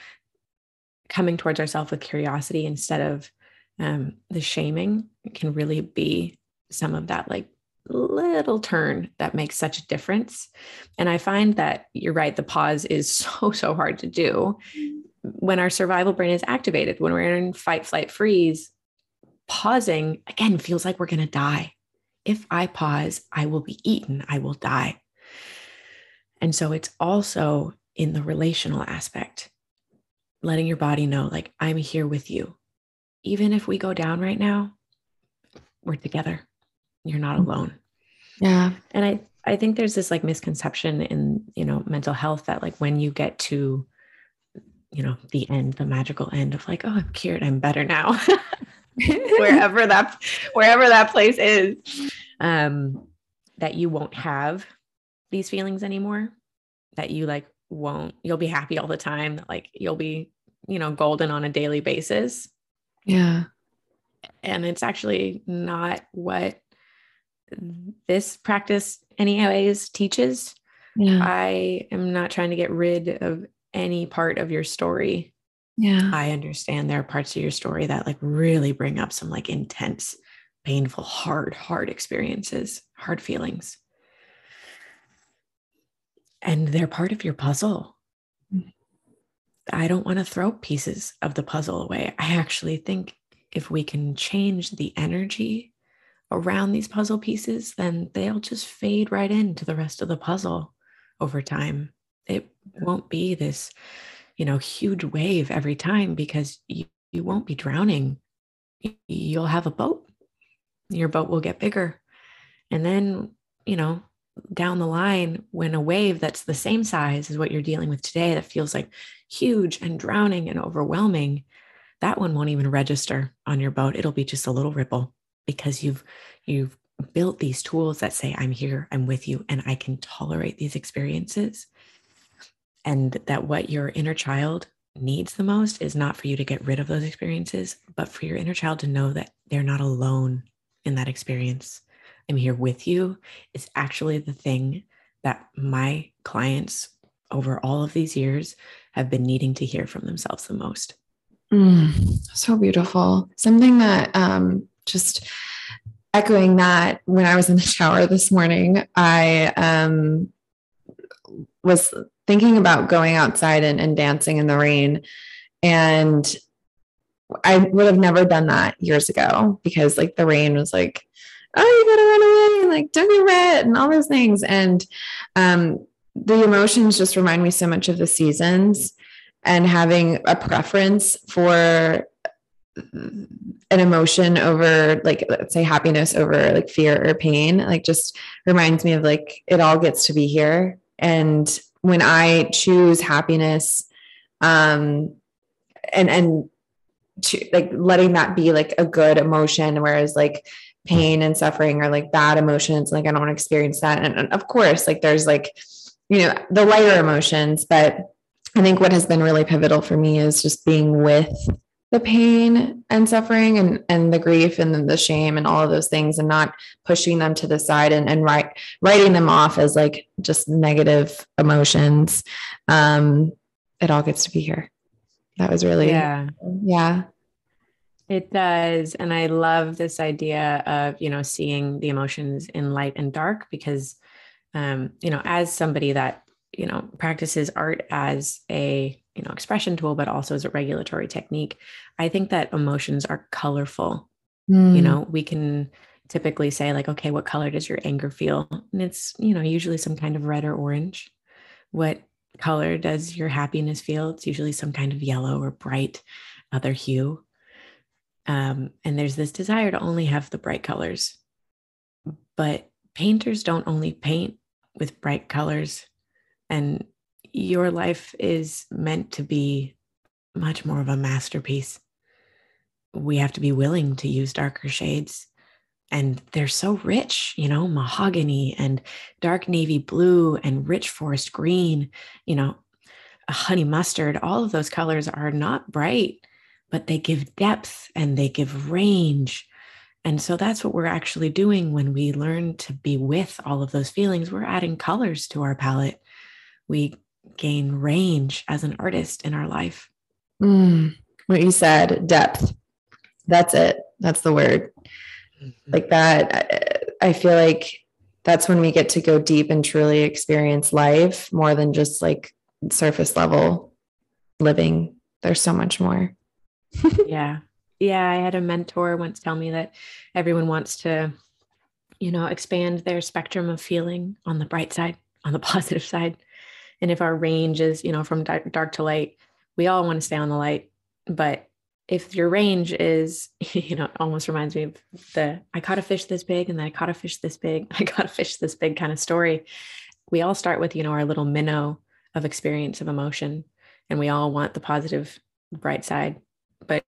coming towards ourselves with curiosity instead of um, the shaming can really be some of that like little turn that makes such a difference. And I find that you're right, the pause is [LAUGHS] so, so hard to do when our survival brain is activated, when we're in fight, flight, freeze. Pausing again feels like we're going to die. If I pause, I will be eaten, I will die. And so it's also in the relational aspect, letting your body know, like, I'm here with you. Even if we go down right now, we're together. You're not Mm-hmm. alone. Yeah. And I, I think there's this like misconception in, you know, mental health that like when you get to, you know, the end, the magical end of like, oh, I'm cured, I'm better now. [LAUGHS] [LAUGHS] wherever that wherever that place is um that you won't have these feelings anymore that you like won't you'll be happy all the time that like you'll be you know golden on a daily basis yeah. and it's actually not what this practice anyways teaches Yeah. i am not trying to get rid of any part of your story Yeah. I understand there are parts of your story that like really bring up some like intense, painful, hard, hard experiences, hard feelings. And they're part of your puzzle. Mm. I don't want to throw pieces of the puzzle away. I actually think if we can change the energy around these puzzle pieces, then they'll just fade right into the rest of the puzzle over time. Won't be this you know huge wave every time because you, you won't be drowning. You'll have a boat. Your boat will get bigger. And then you know down the line when a wave that's the same size as what you're dealing with today that feels like huge and drowning and overwhelming that one won't even register on your boat. It'll be just a little ripple because you've you've built these tools that say i'm here i'm with you and i can tolerate these experiences and that what your inner child needs the most is not for you to get rid of those experiences, but for your inner child to know that they're not alone in that experience. I'm here with you is actually the thing that my clients over all of these years have been needing to hear from themselves the most. Mm, so beautiful. Something that um, just echoing that when I was in the shower this morning, I um, was thinking about going outside and, and dancing in the rain. And I would have never done that years ago because like the rain was like, oh, you gotta run away, like don't get wet and all those things. And um, the emotions just remind me so much of the seasons and having a preference for an emotion over like let's say happiness over like fear or pain like just reminds me of like it all gets to be here and when i choose happiness um and and to, like letting that be like a good emotion whereas like pain and suffering are like bad emotions like i don't want to experience that. And, and of course like there's like you know the lighter emotions but i think what has been really pivotal for me is just being with the pain and suffering and and the grief and the shame and all of those things and not pushing them to the side and, and write, writing them off as like just negative emotions um it all gets to be here that was really Yeah. yeah It does. And I love this idea of, you know, seeing the emotions in light and dark because, um, you know, as somebody that, you know, practices art as a, you know, expression tool, but also as a regulatory technique, I think that emotions are colorful. Mm. You know, we can typically say, like, okay, what color does your anger feel? And it's, you know, usually some kind of red or orange. What color does your happiness feel? It's usually some kind of yellow or bright other hue. Um, and there's this desire to only have the bright colors. But painters don't only paint with bright colors. And your life is meant to be much more of a masterpiece. We have to be willing to use darker shades. And they're so rich, you know, mahogany and dark navy blue and rich forest green, you know, honey mustard. All of those colors are not bright, but they give depth and they give range. And so that's what we're actually doing when we learn to be with all of those feelings. We're adding colors to our palette. We gain range as an artist in our life. Mm. what you said depth that's it that's the word Mm-hmm. Like that, I feel like that's when we get to go deep and truly experience life more than just like surface level living. There's so much more. [LAUGHS] yeah. Yeah. I had a mentor once tell me that everyone wants to, you know, expand their spectrum of feeling on the bright side, on the [LAUGHS] positive side. And if our range is, you know, from dark, dark to light, we all want to stay on the light. But if your range is, [LAUGHS] you know, almost reminds me of the I caught a fish this big and then I caught a fish this big, [LAUGHS] I caught a fish this big kind of story. We all start with, you know, our little minnow of experience of emotion. And we all want the positive, bright side. But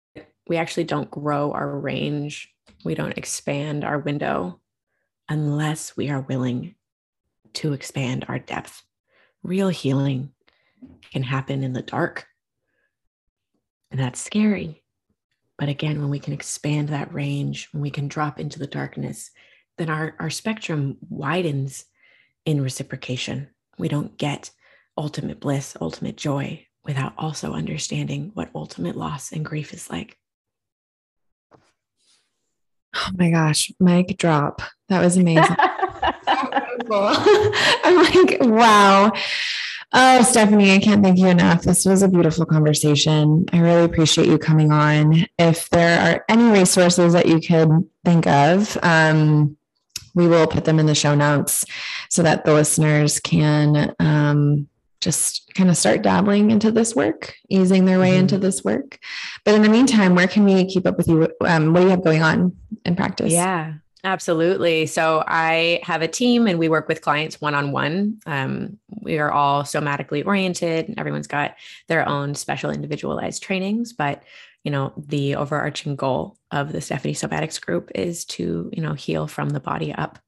we actually don't grow our range. We don't expand our window unless we are willing to expand our depth. Real healing can happen in the dark. And that's scary. But again, when we can expand that range, when we can drop into the darkness, then our, our spectrum widens in reciprocation. We don't get ultimate bliss, ultimate joy without also understanding what ultimate loss and grief is like. Oh my gosh, mic drop. That was amazing. [LAUGHS] [LAUGHS] I'm like, wow. Oh, Stephanie, I can't thank you enough. This was a beautiful conversation. I really appreciate you coming on. If there are any resources that you could think of, um, we will put them in the show notes so that the listeners can um, just kind of start dabbling into this work, easing their way mm-hmm. into this work. But in the meantime, where can we keep up with you? Um, what do you have going on in practice? Yeah, absolutely. So I have a team and we work with clients one on one. We are all somatically oriented. Everyone's got their own special individualized trainings, but you know the overarching goal of the Stephanie Somatics group is to you know heal from the body up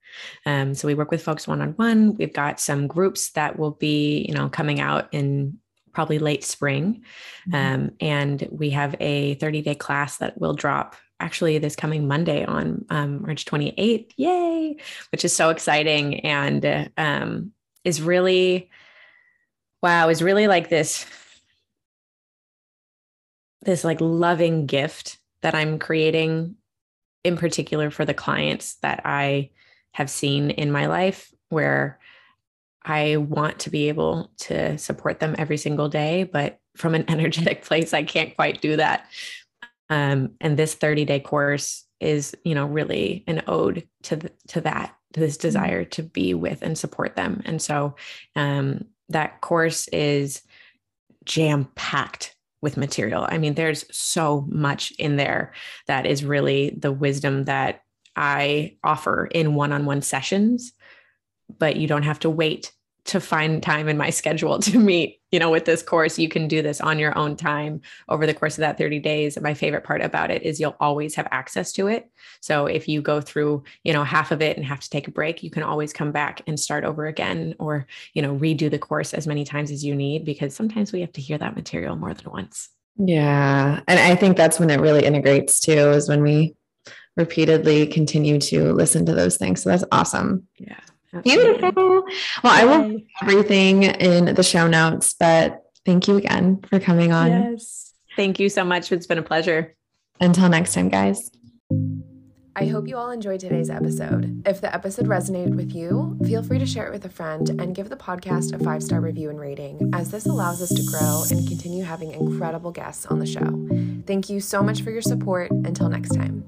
um, so we work with folks one on one. We've got some groups that will be, you know, coming out in probably late spring. Mm-hmm. Um, and we have a 30 day class that will drop actually this coming Monday on um, March 28th. Yay! Which is so exciting and um, is really, wow, is really like this, this like loving gift that I'm creating in particular for the clients that I have seen in my life where I want to be able to support them every single day, but from an [LAUGHS] energetic place, I can't quite do that. Um, and this 30 day course is, you know, really an ode to the, to that, to this mm-hmm. desire to be with and support them. And so um, that course is jam packed with material. I mean, there's so much in there that is really the wisdom that I offer in one on one sessions, but you don't have to wait to find time in my schedule [LAUGHS] to meet you know with this course you can do this on your own time over the course of that 30 days my favorite part about it is you'll always have access to it so if you go through you know half of it and have to take a break you can always come back and start over again or you know redo the course as many times as you need because sometimes we have to hear that material more than once yeah and i think that's when it really integrates too is when we repeatedly continue to listen to those things. So that's awesome. Yeah. Absolutely. Beautiful. Well, I will everything in the show notes, but thank you again for coming on. Yes. Thank you so much. It's been a pleasure. Until next time, guys. I hope you all enjoyed today's episode. If the episode resonated with you, feel free to share it with a friend and give the podcast a five star review and rating, as this allows us to grow and continue having incredible guests on the show. Thank you so much for your support. Until next time.